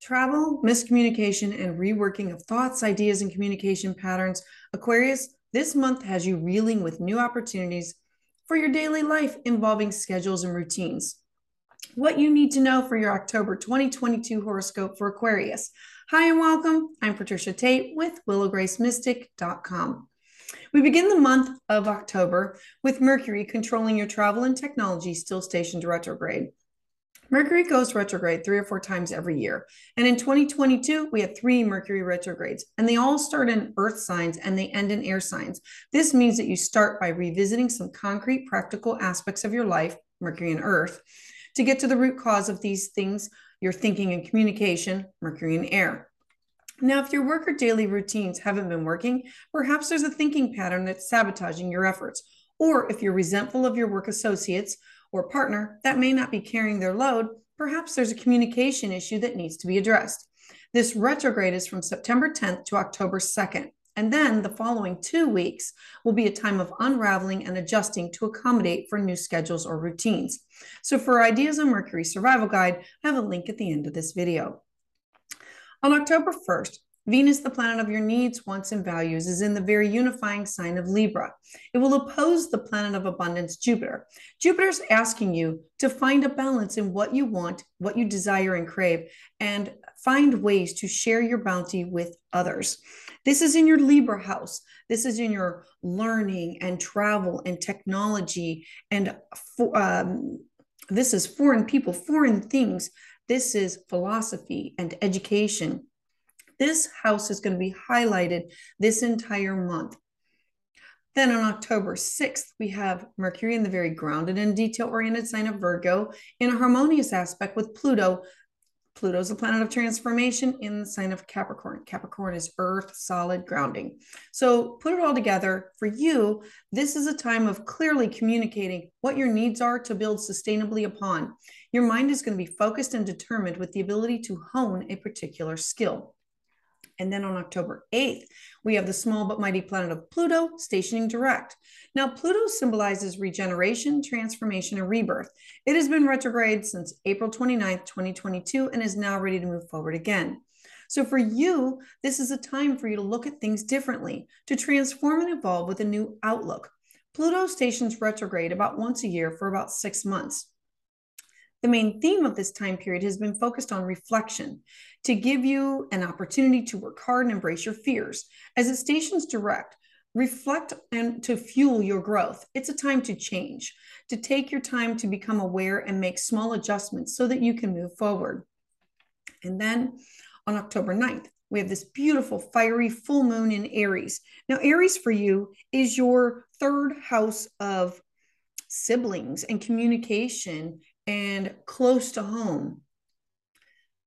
Travel, miscommunication, and reworking of thoughts, ideas, and communication patterns. Aquarius, this month has you reeling with new opportunities for your daily life involving schedules and routines. What you need to know for your October 2022 horoscope for Aquarius. Hi and welcome. I'm Patricia Tate with willowgracemystic.com. We begin the month of October with Mercury controlling your travel and technology still stationed retrograde. Mercury goes retrograde three or four times every year. And in 2022, we had three Mercury retrogrades, and they all start in earth signs and they end in air signs. This means that you start by revisiting some concrete, practical aspects of your life, Mercury and earth, to get to the root cause of these things your thinking and communication, Mercury and air. Now, if your work or daily routines haven't been working, perhaps there's a thinking pattern that's sabotaging your efforts. Or if you're resentful of your work associates or partner that may not be carrying their load, perhaps there's a communication issue that needs to be addressed. This retrograde is from September 10th to October 2nd. And then the following two weeks will be a time of unraveling and adjusting to accommodate for new schedules or routines. So, for ideas on Mercury Survival Guide, I have a link at the end of this video. On October 1st, Venus, the planet of your needs, wants, and values, is in the very unifying sign of Libra. It will oppose the planet of abundance, Jupiter. Jupiter's asking you to find a balance in what you want, what you desire and crave, and find ways to share your bounty with others. This is in your Libra house. This is in your learning and travel and technology. And um, this is foreign people, foreign things. This is philosophy and education this house is going to be highlighted this entire month. Then on October 6th, we have Mercury in the very grounded and detail oriented sign of Virgo in a harmonious aspect with Pluto. Pluto's the planet of transformation in the sign of Capricorn. Capricorn is earth, solid grounding. So put it all together. For you, this is a time of clearly communicating what your needs are to build sustainably upon. Your mind is going to be focused and determined with the ability to hone a particular skill. And then on October 8th, we have the small but mighty planet of Pluto stationing direct. Now, Pluto symbolizes regeneration, transformation, and rebirth. It has been retrograde since April 29th, 2022, and is now ready to move forward again. So, for you, this is a time for you to look at things differently, to transform and evolve with a new outlook. Pluto stations retrograde about once a year for about six months. The main theme of this time period has been focused on reflection to give you an opportunity to work hard and embrace your fears. As it stations direct, reflect and to fuel your growth. It's a time to change, to take your time to become aware and make small adjustments so that you can move forward. And then on October 9th, we have this beautiful fiery full moon in Aries. Now, Aries for you is your third house of siblings and communication and close to home.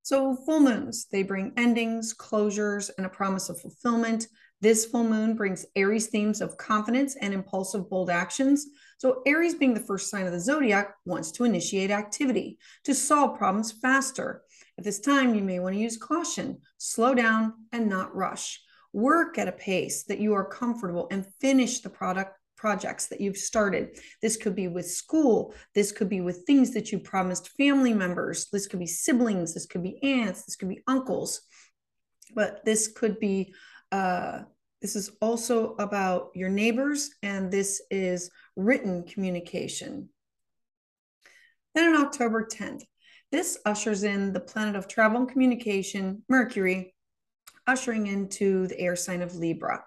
So, full moons, they bring endings, closures, and a promise of fulfillment. This full moon brings Aries themes of confidence and impulsive, bold actions. So, Aries, being the first sign of the zodiac, wants to initiate activity to solve problems faster. At this time, you may want to use caution, slow down, and not rush. Work at a pace that you are comfortable and finish the product projects that you've started. This could be with school. This could be with things that you promised family members. This could be siblings. This could be aunts. This could be uncles. But this could be, uh, this is also about your neighbors, and this is written communication. Then on October 10th, this ushers in the planet of travel and communication, Mercury, ushering into the air sign of Libra.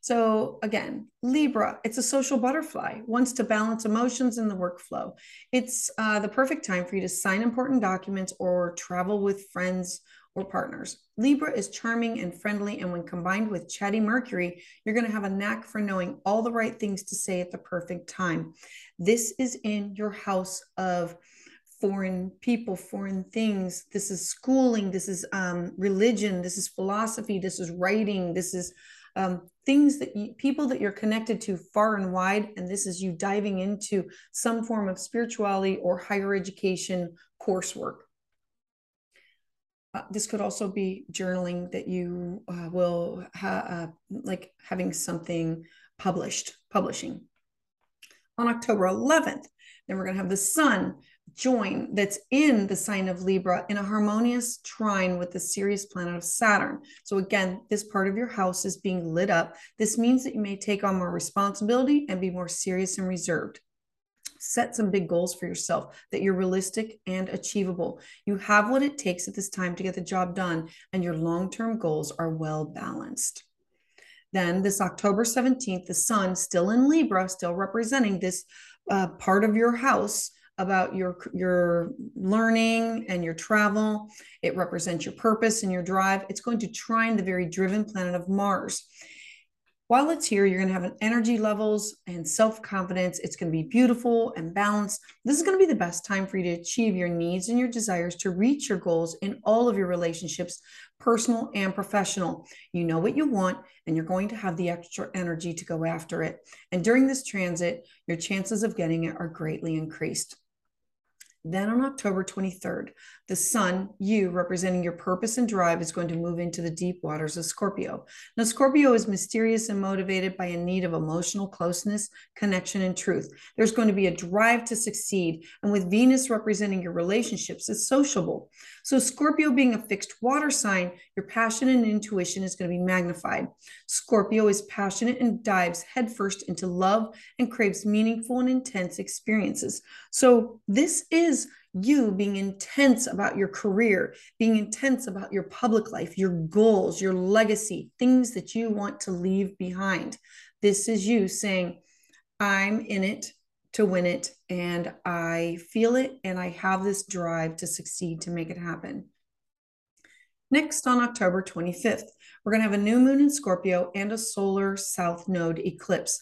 So again, Libra, it's a social butterfly, wants to balance emotions in the workflow. It's uh, the perfect time for you to sign important documents or travel with friends or partners. Libra is charming and friendly, and when combined with chatty Mercury, you're going to have a knack for knowing all the right things to say at the perfect time. This is in your house of foreign people, foreign things. This is schooling. This is um, religion. This is philosophy. This is writing. This is um, things that you, people that you're connected to far and wide and this is you diving into some form of spirituality or higher education coursework. Uh, this could also be journaling that you uh, will uh, like having something published publishing. On october 11th then we're going to have the sun join that's in the sign of Libra in a harmonious trine with the serious planet of Saturn. So, again, this part of your house is being lit up. This means that you may take on more responsibility and be more serious and reserved. Set some big goals for yourself that you're realistic and achievable. You have what it takes at this time to get the job done, and your long term goals are well balanced. Then, this October 17th, the sun, still in Libra, still representing this uh, part of your house about your your learning and your travel. It represents your purpose and your drive. It's going to trine the very driven planet of mars. While it's here you're going to have an energy levels and self-confidence. It's going to be beautiful and balanced. This is going to be the best time for you to achieve your needs and your desires to reach your goals in all of your relationships personal and professional. You know what you want and you're going to have the extra energy to go after it. And during this transit your chances of getting it are greatly increased then on October 23rd, the sun, you representing your purpose and drive, is going to move into the deep waters of Scorpio. Now, Scorpio is mysterious and motivated by a need of emotional closeness, connection, and truth. There's going to be a drive to succeed. And with Venus representing your relationships, it's sociable. So, Scorpio being a fixed water sign, your passion and intuition is going to be magnified. Scorpio is passionate and dives headfirst into love and craves meaningful and intense experiences. So, this is is you being intense about your career, being intense about your public life, your goals, your legacy, things that you want to leave behind. This is you saying, I'm in it to win it, and I feel it, and I have this drive to succeed to make it happen. Next, on October 25th, we're going to have a new moon in Scorpio and a solar south node eclipse.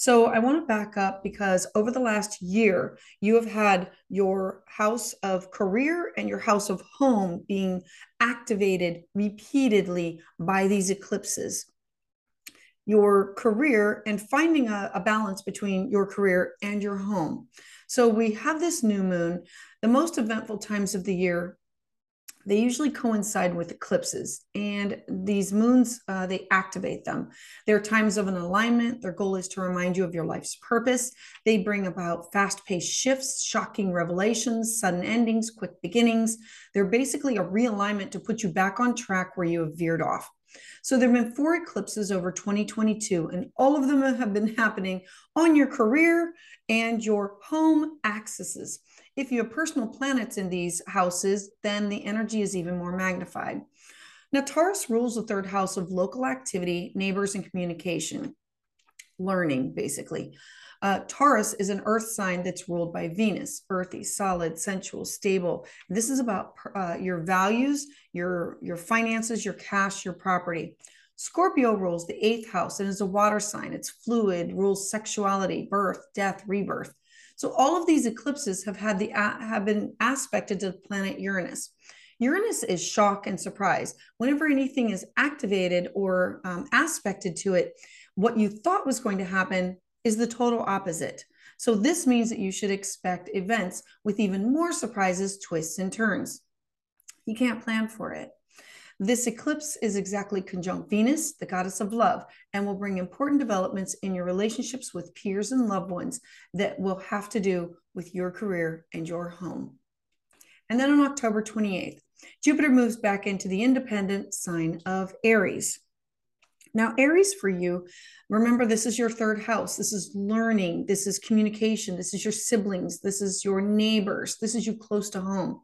So I want to back up because over the last year, you have had your house of career and your house of home being activated repeatedly by these eclipses. Your career and finding a, a balance between your career and your home. So we have this new moon. The most eventful times of the year they usually coincide with eclipses and these moons uh, they activate them. They're times of an alignment. Their goal is to remind you of your life's purpose. They bring about fast-paced shifts shocking revelations sudden endings quick beginnings. They're basically a realignment to put you back on track where you have veered off. So there have been four eclipses over 2022, and all of them have been happening on your career and your home axes. If you have personal planets in these houses, then the energy is even more magnified. Now, Taurus rules the third house of local activity, neighbors, and communication, learning, basically. Uh, Taurus is an earth sign that's ruled by Venus, earthy, solid, sensual, stable. This is about uh, your values, your, your finances, your cash, your property. Scorpio rules the eighth house and is a water sign. It's fluid, rules sexuality, birth, death, rebirth. So all of these eclipses have had the have been aspected to the planet Uranus. Uranus is shock and surprise. Whenever anything is activated or um, aspected to it, what you thought was going to happen is the total opposite. So this means that you should expect events with even more surprises, twists, and turns. You can't plan for it. This eclipse is exactly conjunct Venus, the goddess of love, and will bring important developments in your relationships with peers and loved ones that will have to do with your career and your home. And then on October 28th, Jupiter moves back into the independent sign of Aries. Now, Aries for you, remember this is your third house. This is learning. This is communication. This is your siblings. This is your neighbors. This is you close to home.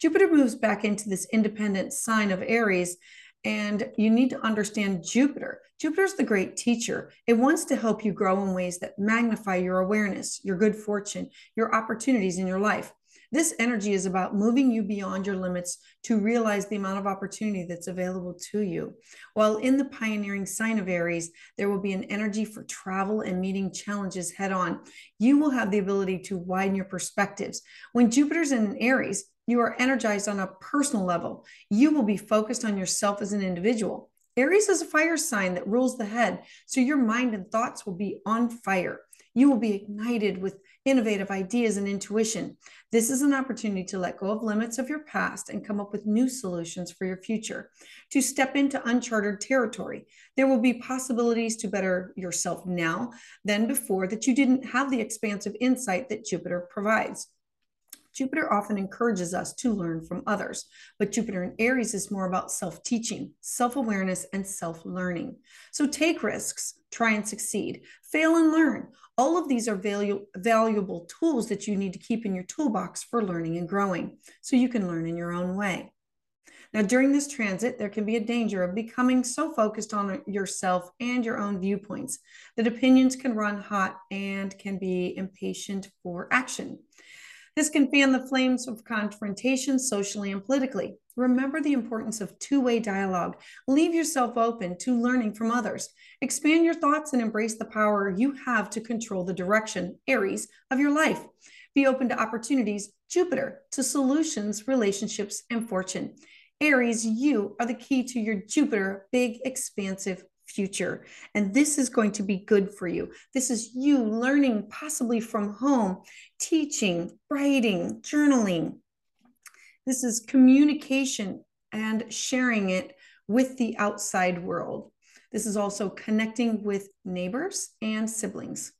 Jupiter moves back into this independent sign of Aries. And you need to understand Jupiter. Jupiter's the great teacher. It wants to help you grow in ways that magnify your awareness, your good fortune, your opportunities in your life. This energy is about moving you beyond your limits to realize the amount of opportunity that's available to you. While in the pioneering sign of Aries, there will be an energy for travel and meeting challenges head on. You will have the ability to widen your perspectives. When Jupiter's in Aries, you are energized on a personal level. You will be focused on yourself as an individual. Aries is a fire sign that rules the head, so your mind and thoughts will be on fire. You will be ignited with innovative ideas and intuition. This is an opportunity to let go of limits of your past and come up with new solutions for your future, to step into uncharted territory. There will be possibilities to better yourself now than before that you didn't have the expansive insight that Jupiter provides. Jupiter often encourages us to learn from others, but Jupiter in Aries is more about self teaching, self awareness, and self learning. So take risks, try and succeed, fail and learn. All of these are valu- valuable tools that you need to keep in your toolbox for learning and growing so you can learn in your own way. Now, during this transit, there can be a danger of becoming so focused on yourself and your own viewpoints that opinions can run hot and can be impatient for action. This can fan the flames of confrontation socially and politically. Remember the importance of two way dialogue. Leave yourself open to learning from others. Expand your thoughts and embrace the power you have to control the direction, Aries, of your life. Be open to opportunities, Jupiter, to solutions, relationships, and fortune. Aries, you are the key to your Jupiter big, expansive future. And this is going to be good for you. This is you learning, possibly from home, teaching, writing, journaling. This is communication and sharing it with the outside world. This is also connecting with neighbors and siblings.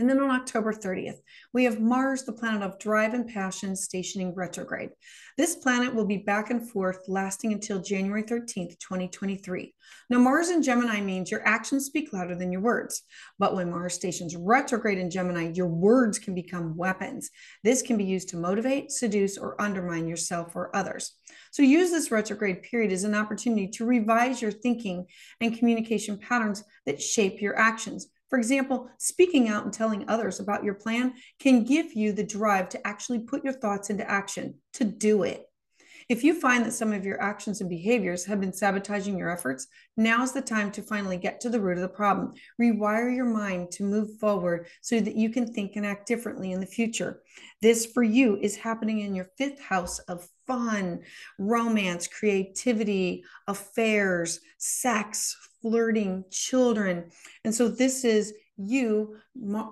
And then on October 30th, we have Mars, the planet of drive and passion, stationing retrograde. This planet will be back and forth, lasting until January 13th, 2023. Now, Mars in Gemini means your actions speak louder than your words. But when Mars stations retrograde in Gemini, your words can become weapons. This can be used to motivate, seduce, or undermine yourself or others. So use this retrograde period as an opportunity to revise your thinking and communication patterns that shape your actions for example, speaking out and telling others about your plan can give you the drive to actually put your thoughts into action, to do it. If you find that some of your actions and behaviors have been sabotaging your efforts, now's the time to finally get to the root of the problem. Rewire your mind to move forward so that you can think and act differently in the future. This for you is happening in your fifth house of fun, romance, creativity, affairs, sex, flirting, children. And so this is you,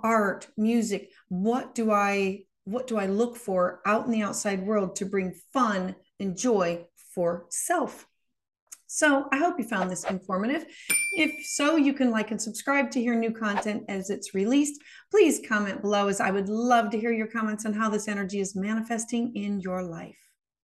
art, music. What do I what do I look for out in the outside world to bring fun and joy for self? So I hope you found this informative. If so, you can like and subscribe to hear new content as it's released. Please comment below as I would love to hear your comments on how this energy is manifesting in your life.